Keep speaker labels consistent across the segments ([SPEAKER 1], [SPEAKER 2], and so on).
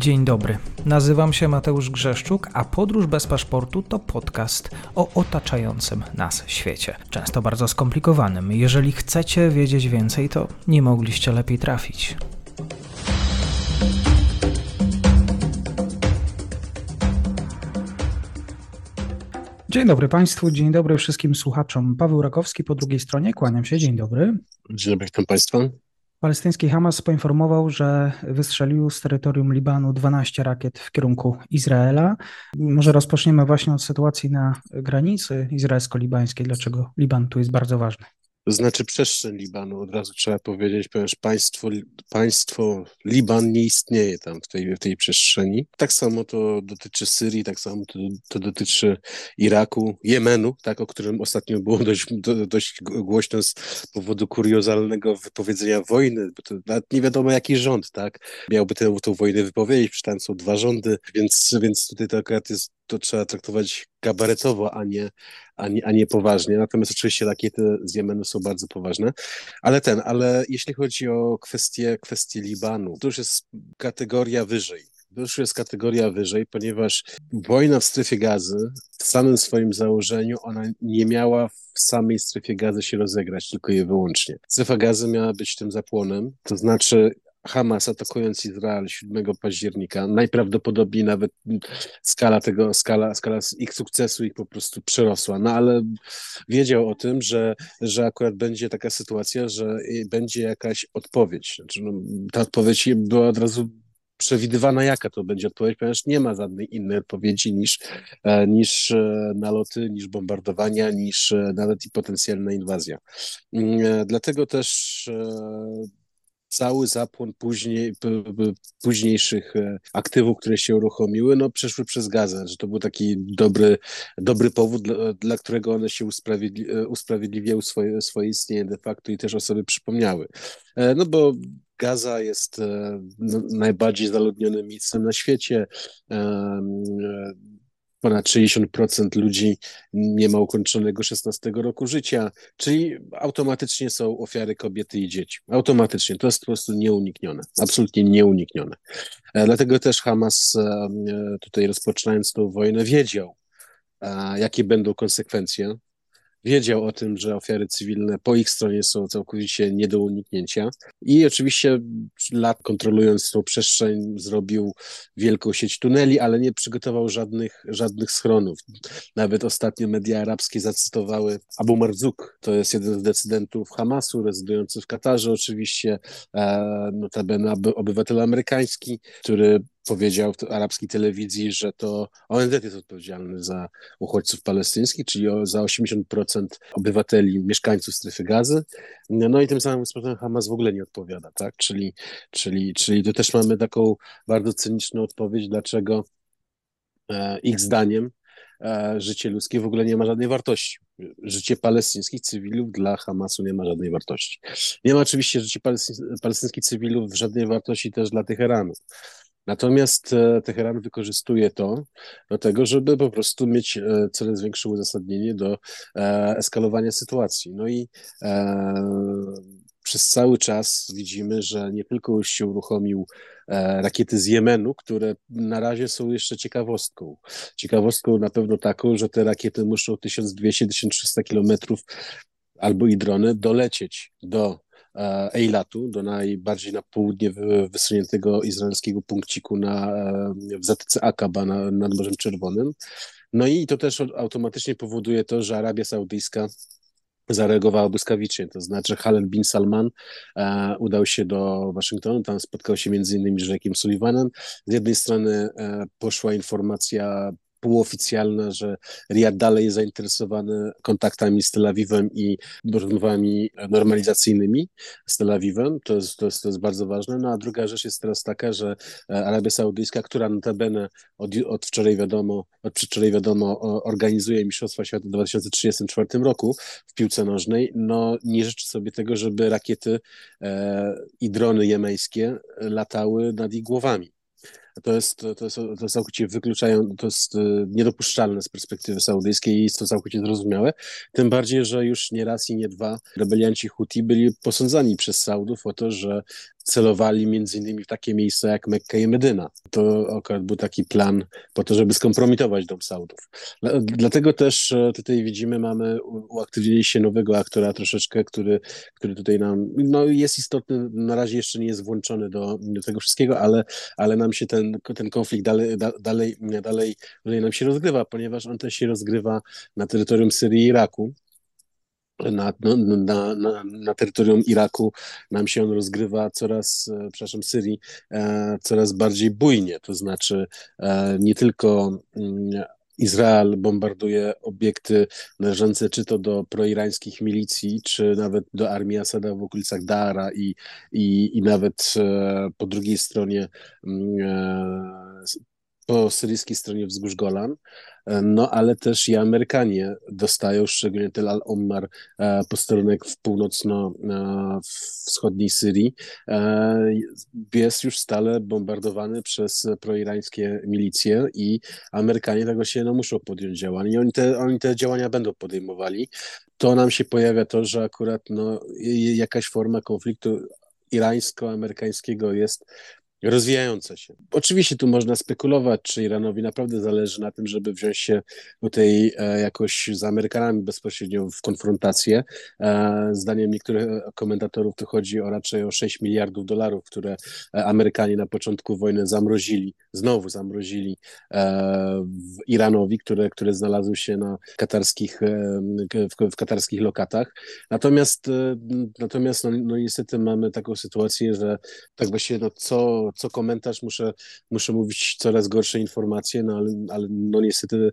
[SPEAKER 1] Dzień dobry. Nazywam się Mateusz Grzeszczuk, a Podróż bez paszportu to podcast o otaczającym nas świecie. Często bardzo skomplikowanym. Jeżeli chcecie wiedzieć więcej, to nie mogliście lepiej trafić. Dzień dobry Państwu, dzień dobry wszystkim słuchaczom. Paweł Rakowski po drugiej stronie, kłaniam się, dzień dobry.
[SPEAKER 2] Dzień dobry, witam Państwa.
[SPEAKER 1] Palestyński Hamas poinformował, że wystrzelił z terytorium Libanu 12 rakiet w kierunku Izraela. Może rozpoczniemy właśnie od sytuacji na granicy izraelsko-libańskiej. Dlaczego Liban tu jest bardzo ważny?
[SPEAKER 2] Znaczy przestrzeń Libanu, od razu trzeba powiedzieć, ponieważ państwo, państwo Liban nie istnieje tam w tej, w tej przestrzeni. Tak samo to dotyczy Syrii, tak samo to, to dotyczy Iraku, Jemenu, tak, o którym ostatnio było dość, dość głośno z powodu kuriozalnego wypowiedzenia wojny, bo to nawet nie wiadomo jaki rząd, tak, miałby tę, tę wojnę wypowiedzieć, przecież tam są dwa rządy, więc, więc tutaj to akurat jest to trzeba traktować gabaretowo, a nie, a, nie, a nie poważnie. Natomiast oczywiście rakiety z Jemenu są bardzo poważne. Ale ten, ale jeśli chodzi o kwestię, kwestię Libanu, to już jest kategoria wyżej. To już jest kategoria wyżej, ponieważ wojna w strefie gazy w samym swoim założeniu ona nie miała w samej strefie gazy się rozegrać, tylko je wyłącznie. Strefa gazy miała być tym zapłonem, to znaczy Hamas atakując Izrael 7 października, najprawdopodobniej nawet skala tego, skala, skala ich sukcesu ich po prostu przerosła. No ale wiedział o tym, że, że akurat będzie taka sytuacja, że będzie jakaś odpowiedź. Znaczy, no, ta odpowiedź była od razu przewidywana, jaka to będzie odpowiedź, ponieważ nie ma żadnej innej odpowiedzi niż, e, niż e, naloty, niż bombardowania, niż e, nawet i potencjalna inwazja. Mm, dlatego też cały zapłon później, późniejszych e, aktywów, które się uruchomiły, no przeszły przez gazę, że to był taki dobry, dobry powód, dla, dla którego one się usprawiedli, e, usprawiedliwiały swoje, swoje istnienie de facto i też o sobie przypomniały. E, no bo Gaza jest no, najbardziej zaludnionym miejscem na świecie ponad 60% ludzi nie ma ukończonego 16 roku życia, czyli automatycznie są ofiary kobiety i dzieci. Automatycznie. To jest po prostu nieuniknione. Absolutnie nieuniknione. E, dlatego też Hamas e, e, tutaj rozpoczynając tą wojnę wiedział, jakie będą konsekwencje wiedział o tym, że ofiary cywilne po ich stronie są całkowicie nie do uniknięcia. I oczywiście lat kontrolując tą przestrzeń zrobił wielką sieć tuneli, ale nie przygotował żadnych, żadnych schronów. Nawet ostatnio media arabskie zacytowały Abu Marzuk, to jest jeden z decydentów Hamasu, rezydujący w Katarze oczywiście, e, notabene obywatel amerykański, który powiedział w arabskiej telewizji, że to ONZ jest odpowiedzialny za uchodźców palestyńskich, czyli za 80% obywateli, mieszkańców strefy gazy. No i tym samym sposobem Hamas w ogóle nie odpowiada, tak? Czyli, czyli, czyli tu też mamy taką bardzo cyniczną odpowiedź, dlaczego e, ich zdaniem e, życie ludzkie w ogóle nie ma żadnej wartości. Życie palestyńskich cywilów dla Hamasu nie ma żadnej wartości. Nie ma oczywiście życie palestyńskich cywilów żadnej wartości też dla Teheranu. Natomiast e, Teheran wykorzystuje to do tego, żeby po prostu mieć e, coraz większe uzasadnienie do e, eskalowania sytuacji. No i przez cały czas widzimy, że nie tylko już się uruchomił rakiety z Jemenu, które na razie są jeszcze ciekawostką. Ciekawostką na pewno taką, że te rakiety muszą 1200-1300 kilometrów albo i drony dolecieć do Eilatu, do najbardziej na południe wysuniętego izraelskiego punkciku na, e, w Zatoce Akaba na, nad Morzem Czerwonym. No i to też automatycznie powoduje to, że Arabia Saudyjska zareagowała błyskawicznie, to znaczy Khaled bin Salman e, udał się do Waszyngtonu, tam spotkał się między innymi z Rzekiem Sullivanem. Z jednej strony e, poszła informacja półoficjalna, że Riyad dalej jest zainteresowany kontaktami z Tel Awiwem i rozmowami normalizacyjnymi z Tel Awiwem. To jest, to, jest, to jest bardzo ważne. No a druga rzecz jest teraz taka, że e, Arabia Saudyjska, która notabene od, od wczoraj wiadomo, od przedwczoraj wiadomo, organizuje Mistrzostwa Świata w 2034 roku w piłce nożnej, no nie życzy sobie tego, żeby rakiety e, i drony jemeńskie latały nad ich głowami. To jest, to jest, to jest całkowicie wykluczają, to jest niedopuszczalne z perspektywy saudyjskiej i jest to całkowicie zrozumiałe. Tym bardziej, że już nie raz i nie dwa rebelianci Huti byli posądzani przez Saudów o to, że celowali między innymi w takie miejsca jak Mekka i Medyna. To akurat był taki plan po to, żeby skompromitować dom Saudów. Dlatego też e, tutaj widzimy, mamy uaktywnienie się nowego aktora troszeczkę, który, który tutaj nam no jest istotny, na razie jeszcze nie jest włączony do, do tego wszystkiego, ale, ale nam się ten, ten konflikt dalej, dalej, dalej dalej nam się rozgrywa, ponieważ on też się rozgrywa na terytorium Syrii i Iraku. Na, no, na, na, na, terytorium Iraku nam się on rozgrywa coraz, e, przepraszam, Syrii, e, coraz bardziej bujnie, to znaczy e, nie tylko mm, Izrael bombarduje obiekty należące czy to do proirańskich milicji, czy nawet do armii Asada w okolicach Dara i, i, i nawet e, po drugiej stronie mm, e, po syryjskiej stronie wzgórz Golan, e, no ale też i Amerykanie dostają, szczególnie Tel al-Ommar, e, posterunek w północno-wschodniej e, Syrii, jest już stale bombardowany przez proirańskie milicje i Amerykanie tego się no, muszą podjąć działań i oni te, oni te działania będą podejmowali. To nam się pojawia to, że akurat no, jakaś forma konfliktu irańsko-amerykańskiego jest rozwijające się. Oczywiście tu można spekulować, czy Iranowi naprawdę zależy na tym, żeby wziąć się tutaj e, jakoś z Amerykanami bezpośrednio w konfrontację. E, zdaniem niektórych komentatorów to chodzi o raczej o 6 miliardów dolarów, które e, Amerykanie na początku wojny zamrozili, znowu zamrozili Iranowi, które, które znalazły się na katarskich, w katarskich lokatach. Natomiast, natomiast no, no niestety mamy taką sytuację, że tak właśnie no co co, komentarz muszę, muszę mówić coraz gorsze informacje, no ale, ale no niestety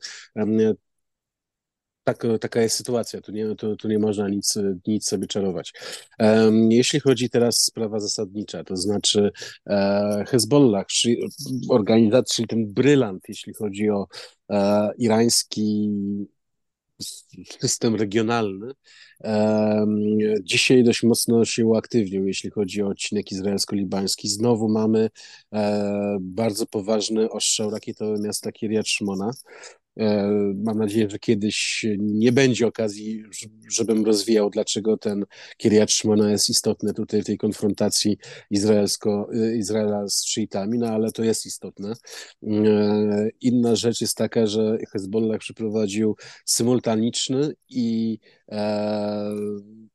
[SPEAKER 2] tak, taka jest sytuacja, tu nie, tu, tu nie można nic, nic sobie czarować. Um, jeśli chodzi teraz sprawa zasadnicza, to znaczy e, Hezbollah, czyli organizacja, czyli ten brylant, jeśli chodzi o e, irański system regionalny, dzisiaj dość mocno się uaktywnił, jeśli chodzi o odcinek izraelsko-libański. Znowu mamy e, bardzo poważny ostrzał rakietowy miasta Kiryat Shmona. E, mam nadzieję, że kiedyś nie będzie okazji, żebym rozwijał, dlaczego ten Kiryat Shmona jest istotny tutaj w tej konfrontacji izraelsko, Izraela z szyitami, no ale to jest istotne. E, inna rzecz jest taka, że Hezbollah przeprowadził symultaniczny i e,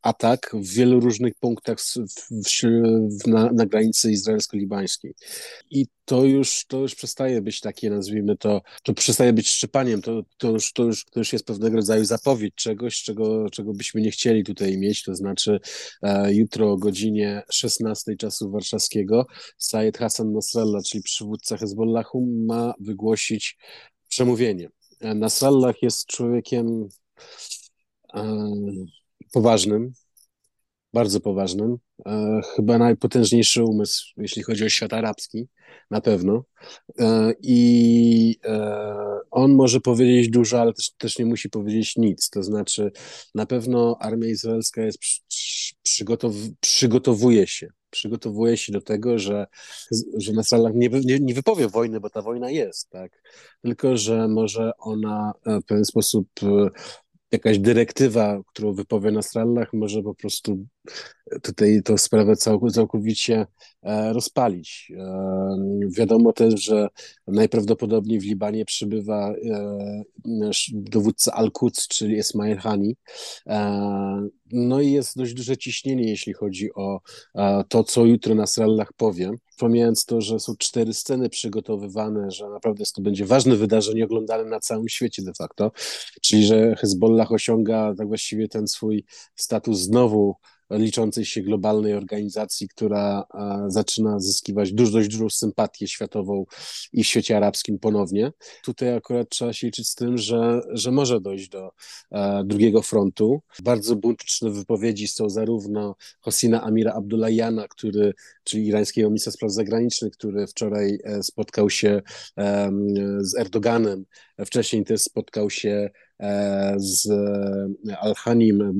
[SPEAKER 2] atak w wielu różnych punktach w, w, na, na granicy izraelsko-libańskiej. I to już, to już przestaje być takie, nazwijmy to, to przestaje być szczepaniem, to, to, już, to, już, to już jest pewnego rodzaju zapowiedź czegoś, czego, czego byśmy nie chcieli tutaj mieć, to znaczy e, jutro o godzinie 16 czasu warszawskiego Sayed Hassan Nasrallah, czyli przywódca Hezbollahu, ma wygłosić przemówienie. E, Nasrallah jest człowiekiem e, poważnym, bardzo poważnym. E, chyba najpotężniejszy umysł, jeśli chodzi o świat arabski, na pewno. E, I e, on może powiedzieć dużo, ale też, też nie musi powiedzieć nic. To znaczy, na pewno armia izraelska jest przygotow przygotowuje się. Przygotowuje się do tego, że, że Nasrallah nie, nie, nie wypowie wojny, bo ta wojna jest, tak? Tylko, że może ona w pewien sposób jakaś dyrektywa, którą wypowie na Nasrallah, może po prostu tutaj tą sprawę całkowicie e, rozpalić. E, wiadomo też, że najprawdopodobniej w Libanie przybywa e, dowódca Al-Quds, czyli Ismail Hani. No i jest dość duże ciśnienie, jeśli chodzi o to, co jutro Nasrallah powie. Pomijając to, że są cztery sceny przygotowywane, że naprawdę to będzie ważne wydarzenie oglądane na całym świecie de facto, czyli że Hezbollah osiąga tak właściwie ten swój status znowu liczącej się globalnej organizacji, która zaczyna zyskiwać dużo, dość dużą sympatię światową i w świecie arabskim ponownie. Tutaj akurat trzeba się liczyć z tym, że, że może dojść do drugiego frontu. Bardzo buntyczne wypowiedzi są zarówno Hosina Amira Abdullahjana, który, czyli irańskiego ministra spraw zagranicznych, który wczoraj e, spotkał się z Erdoganem, wcześniej też spotkał się z Al-Hanim,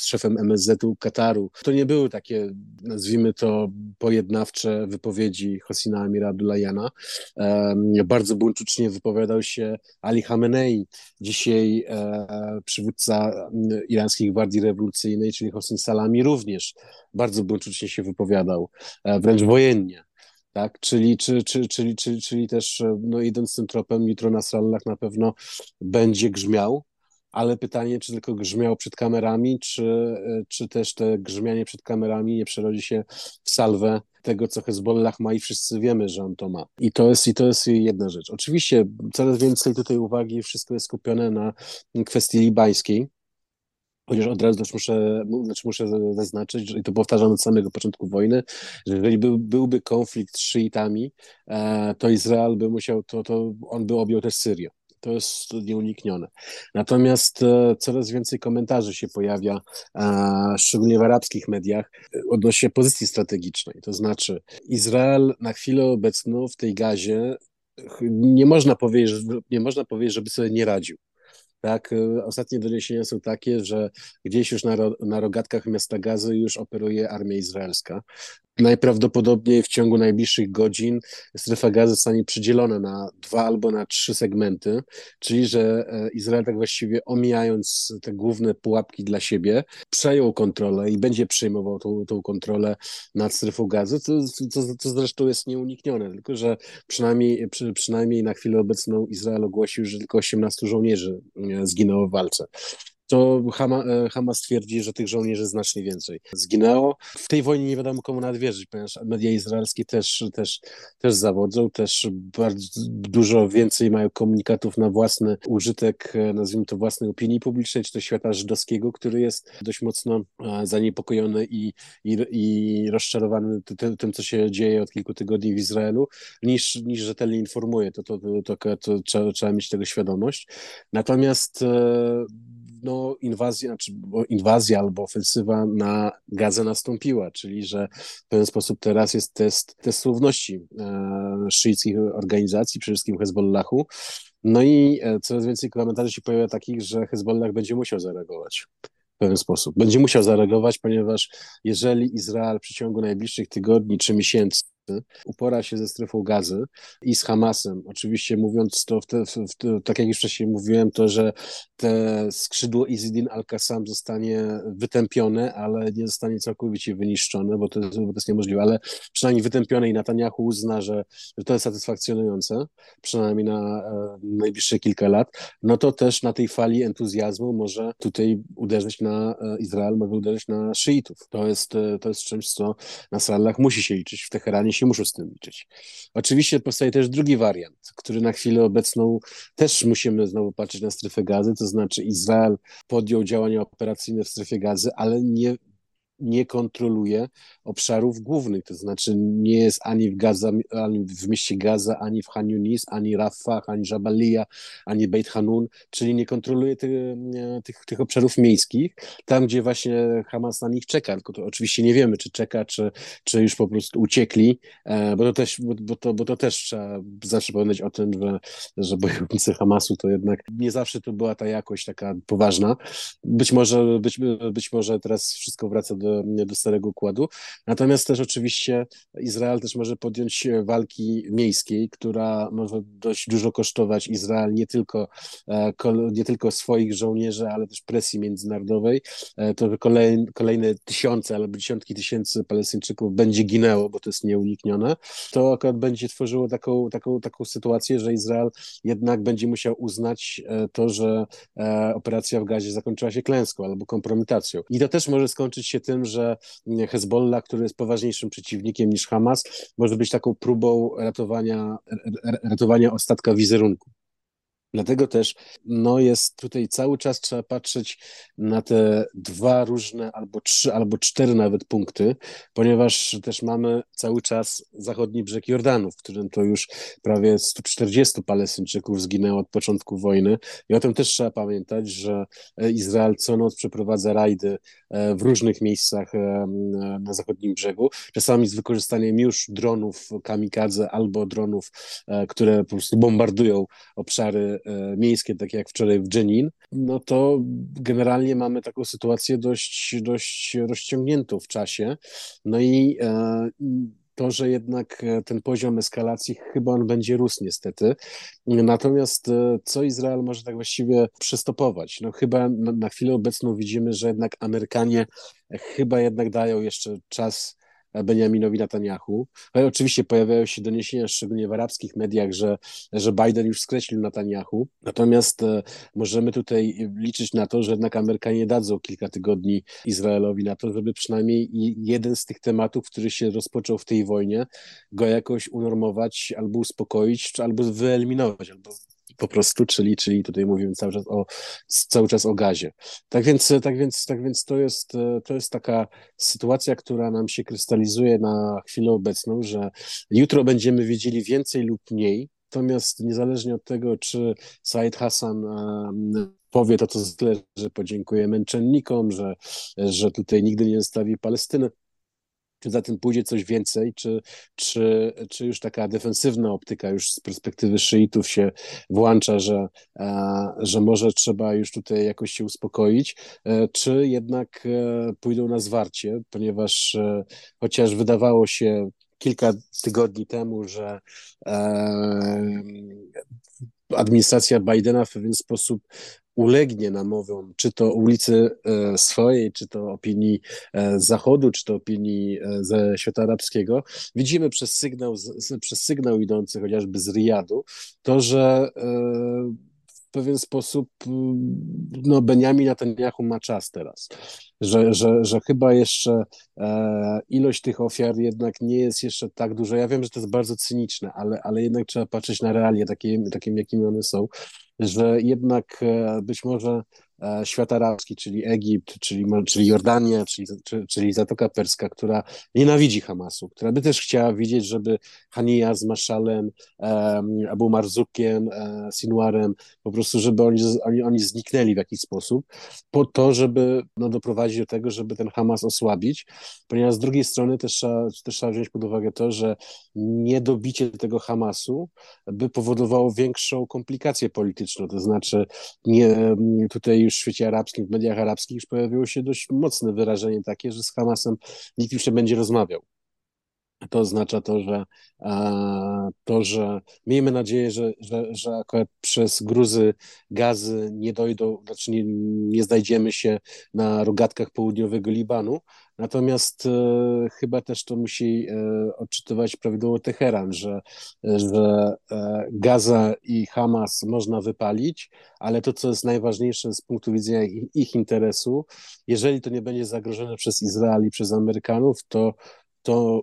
[SPEAKER 2] z szefem MSZ-u Kataru. To nie były takie, nazwijmy to, pojednawcze wypowiedzi Hosina Amira Abdullajana. Bardzo buńczucznie wypowiadał się Ali Khamenei, dzisiaj przywódca irańskiej gwardii rewolucyjnej, czyli Hossein Salami również bardzo buńczucznie się wypowiadał, wręcz wojennie tak? Czyli, czy, czy, czyli, czyli, czyli też no, idąc tym tropem, jutro na Nasrallah na pewno będzie grzmiał, ale pytanie, czy tylko grzmiał przed kamerami, czy, czy też te grzmianie przed kamerami nie przerodzi się w salwę tego, co Hezbollah ma i wszyscy wiemy, że on to ma. I to jest, i to jest jedna rzecz. Oczywiście coraz więcej tutaj uwagi, wszystko jest skupione na kwestii libańskiej, Chociaż od razu też muszę, znaczy muszę zaznaczyć, i to powtarzam od samego początku wojny, że jeżeli był, byłby konflikt z szyitami, e, to Izrael by musiał, to, to on by objął też Syrię. To jest nieuniknione. Natomiast e, coraz więcej komentarzy się pojawia, szczególnie w arabskich mediach, odnośnie pozycji strategicznej. To znaczy, Izrael na chwilę obecną w tej gazie nie można powiedzieć, nie można powiedzieć, żeby sobie nie radził. Tak, y, ostatnie doniesienia są takie, że gdzieś już na, na rogatkach miasta Gazy już operuje armia izraelska. Najprawdopodobniej w ciągu najbliższych godzin strefa gazy zostanie przydzielona na dwa albo na trzy segmenty, czyli że e, Izrael tak właściwie omijając te główne pułapki dla siebie, przejął kontrolę i będzie przejmował tą, tą kontrolę nad strefą gazy, co, co, co zresztą jest nieuniknione, tylko że przynajmniej, przy, przynajmniej na chwilę obecną Izrael ogłosił, że tylko 18 żołnierzy e, zginęło w walce to e, Hamas twierdzi, że tych żołnierzy znacznie więcej zginęło. W tej wojnie nie wiadomo komu nawet wierzyć, ponieważ media izraelskie też, też, też zawodzą, też bardzo dużo więcej mają komunikatów na własny użytek, e, nazwijmy to własnej opinii publicznej, czy to świata żydowskiego, który jest dość mocno e, zaniepokojony i, i, i rozczarowany tym, tym, co się dzieje od kilku tygodni w Izraelu, niż, niż rzetelnie informuje. To, to, to, to, to trzeba, trzeba mieć tego świadomość. Natomiast no, inwazja, znaczy inwazja albo ofensywa na Gazę nastąpiła, czyli że w pewien sposób teraz jest test, test słowności e, szyickich organizacji, przede wszystkim Hezbollahu. No i e, coraz więcej komentarzy się pojawia takich, że Hezbollah będzie musiał zareagować w pewien sposób. Będzie musiał zareagować, ponieważ jeżeli Izrael w przeciągu najbliższych tygodni czy miesięcy upora się ze strefą gazy i z Hamasem. Oczywiście mówiąc to, w te, w te, tak jak już wcześniej mówiłem, to, że te skrzydło Izidin al-Qassam zostanie wytępione, ale nie zostanie całkowicie wyniszczone, bo to, bo to jest niemożliwe, ale przynajmniej wytępione i Netanyahu uzna, że, że to jest satysfakcjonujące, przynajmniej na e, najbliższe kilka lat, no to też na tej fali entuzjazmu może tutaj uderzyć na e, Izrael, może uderzyć na szyitów. To jest, e, to jest czymś, co na Salach musi się liczyć. W Teheranie się muszą z tym liczyć. Oczywiście powstaje też drugi wariant, który na chwilę obecną też musimy znowu patrzeć na strefę gazy, to znaczy Izrael podjął działania operacyjne w strefie gazy, ale nie nie kontroluje obszarów głównych, to znaczy nie jest ani w, Gaza, ani w mieście Gaza, ani w Han Yunis, ani Rafah, ani Jabalia, ani Beit Hanun, czyli nie kontroluje tych, tych, tych obszarów miejskich, tam gdzie właśnie Hamas na nich czeka, tylko to oczywiście nie wiemy, czy czeka, czy, czy już po prostu uciekli, e, bo to też, bo to, bo to też trzeba zawsze pamiętać o tym, że, że bojownicy Hamasu to jednak nie zawsze to była ta jakość taka poważna. Być może, być, być może teraz wszystko wraca do do, do starego układu. Natomiast też oczywiście Izrael też może podjąć walki miejskiej, która może dość dużo kosztować Izrael nie tylko, e, nie tylko swoich żołnierzy, ale też presji międzynarodowej. E, to kolejne, kolejne tysiące albo dziesiątki tysięcy Palestyńczyków będzie ginęło, bo to jest nieuniknione. To akurat będzie tworzyło taką, taką, taką sytuację, że Izrael jednak będzie musiał uznać e, to, że operacja w Gazie zakończyła się klęską albo kompromitacją. I to też może skończyć się tym, tym, że Hezbollah, który jest poważniejszym przeciwnikiem niż Hamas, może być taką próbą ratowania, ratowania ostatka wizerunku. Dlatego też no jest tutaj cały czas trzeba patrzeć na te dwa różne, albo trzy, albo cztery nawet punkty, ponieważ też mamy cały czas zachodni brzeg Jordanu, w którym to już prawie 140 Palestyńczyków zginęło od początku wojny. I o tym też trzeba pamiętać, że Izrael co noc przeprowadza rajdy e, w różnych miejscach e, na zachodnim brzegu, czasami z wykorzystaniem już dronów kamikadze albo dronów, e, które po prostu bombardują obszary miejskie, takie jak wczoraj w Jenin, no to generalnie mamy taką sytuację dość, dość rozciągniętą w czasie. No i to, że jednak e, ten poziom eskalacji chyba on będzie rósł niestety. Natomiast e, co Izrael może tak właściwie przystopować? No chyba na, na chwilę obecną widzimy, że jednak Amerykanie chyba jednak dają jeszcze czas Benjaminowi Netanyahu. Ale oczywiście pojawiają się doniesienia, szczególnie w arabskich mediach, że, że Biden już skreślił Netanyahu. Natomiast e, możemy tutaj liczyć na to, że jednak Amerykanie dadzą kilka tygodni Izraelowi na to, żeby przynajmniej jeden z tych tematów, który się rozpoczął w tej wojnie, go jakoś unormować albo uspokoić, albo wyeliminować, albo po prostu, czyli, czyli tutaj mówimy cały czas o, cały czas o gazie. Tak więc, tak więc, tak więc to, jest, to jest taka sytuacja, która nam się krystalizuje na chwilę obecną, że jutro będziemy wiedzieli więcej lub mniej, natomiast niezależnie od tego, czy Said Hassan powie to, co tyle, że podziękuje męczennikom, że, że tutaj nigdy nie zostawi Palestyny, czy za tym pójdzie coś więcej, czy, czy, czy już taka defensywna optyka już z perspektywy szyitów się włącza, że, że może trzeba już tutaj jakoś się uspokoić, e, czy jednak e, pójdą na zwarcie, ponieważ e, chociaż wydawało się kilka tygodni temu, że administracja Bidena w pewien sposób ulegnie namowom, czy to ulicy e, swojej, czy to opinii e, Zachodu, czy to opinii e, ze świata arabskiego, widzimy przez sygnał, przez sygnał idący chociażby z Riyadu, to, że w pewien sposób no, Benjamin Netanyahu ma czas teraz, że, że, że chyba jeszcze e, ilość tych ofiar jednak nie jest jeszcze tak duża. Ja wiem, że to jest bardzo cyniczne, ale, ale jednak trzeba patrzeć na realia takie, takimi, jakimi one są, że jednak e, być może świat arabski, czyli Egipt, czyli, czyli Jordania, czyli, czyli Zatoka Perska, która nienawidzi Hamasu, która by też chciała widzieć, żeby Hania z Maszalem, Abu Marzukiem, e, Sinwarem, po prostu, żeby oni, oni, oni zniknęli w jakiś sposób, po to, żeby no, doprowadzić do tego, żeby ten Hamas osłabić, ponieważ z drugiej strony też trzeba, też trzeba wziąć pod uwagę to, że niedobicie tego Hamasu by powodowało większą komplikację polityczną, to znaczy nie, tutaj już w świecie arabskim, w mediach arabskich już pojawiło się dość mocne wyrażenie takie, że z Hamasem nikt już nie będzie rozmawiał. To oznacza to, że to, że miejmy nadzieję, że, że, że akurat przez gruzy gazy nie dojdą, znaczy nie, nie znajdziemy się na rogatkach południowego Libanu, Natomiast e, chyba też to musi e, odczytywać prawidłowo Teheran, że, że e, Gaza i Hamas można wypalić, ale to, co jest najważniejsze z punktu widzenia ich, ich interesu, jeżeli to nie będzie zagrożone przez Izrael i przez Amerykanów, to to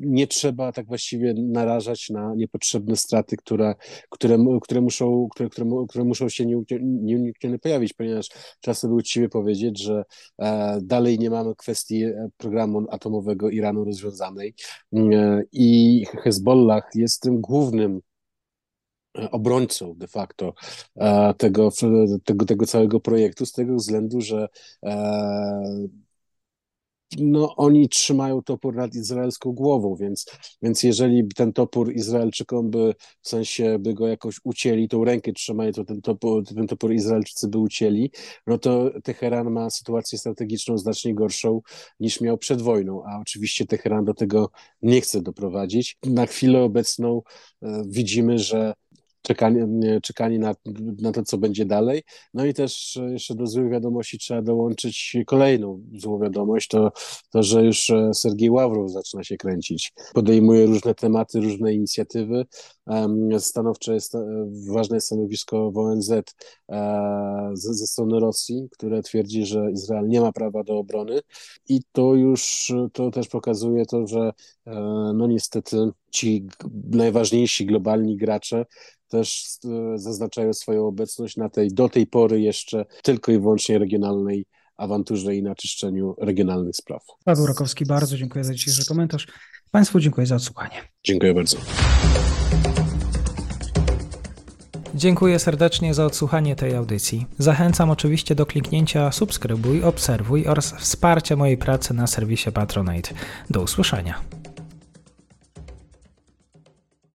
[SPEAKER 2] nie trzeba tak właściwie narażać na niepotrzebne straty, które, które, które, muszą, które, które, które muszą się nieuniknione pojawić, ponieważ trzeba sobie uczciwie powiedzieć, że e, dalej nie mamy kwestii e, programu atomowego Iranu rozwiązanej. E, i Hezbollah jest tym głównym obrońcą de facto tego, tego, tego całego projektu, z tego względu, że no, oni trzymają topór nad izraelską głową, więc, więc jeżeli ten topór Izraelczykom by, w sensie by go jakoś ucięli, tą rękę trzymają, to ten topór, ten topór Izraelczycy by ucięli, no to Teheran ma sytuację strategiczną znacznie gorszą niż miał przed wojną, a oczywiście Teheran do tego nie chce doprowadzić. Na chwilę obecną e, widzimy, że czekanie, czekanie na, na to, co będzie dalej. No i też jeszcze do złych wiadomości trzeba dołączyć kolejną złą wiadomość, to, to że już e, Sergiej Ławrow zaczyna się kręcić. Podejmuje różne tematy, różne inicjatywy. Stanowcze jest, e, ważne jest stanowisko w ONZ e, ze, ze strony Rosji, które twierdzi, że Izrael nie ma prawa do obrony i to już, to też pokazuje to, że no niestety ci najważniejsi globalni gracze też e, zaznaczają swoją obecność na tej do tej pory jeszcze tylko i wyłącznie regionalnej awanturze i na czyszczeniu regionalnych spraw.
[SPEAKER 1] Paweł Rokowski, bardzo dziękuję za dzisiejszy komentarz. Państwu dziękuję za odsłuchanie.
[SPEAKER 2] Dziękuję bardzo.
[SPEAKER 1] Dziękuję serdecznie za odsłuchanie tej audycji. Zachęcam oczywiście do kliknięcia subskrybuj, obserwuj oraz wsparcia mojej pracy na serwisie Patronite. Do usłyszenia.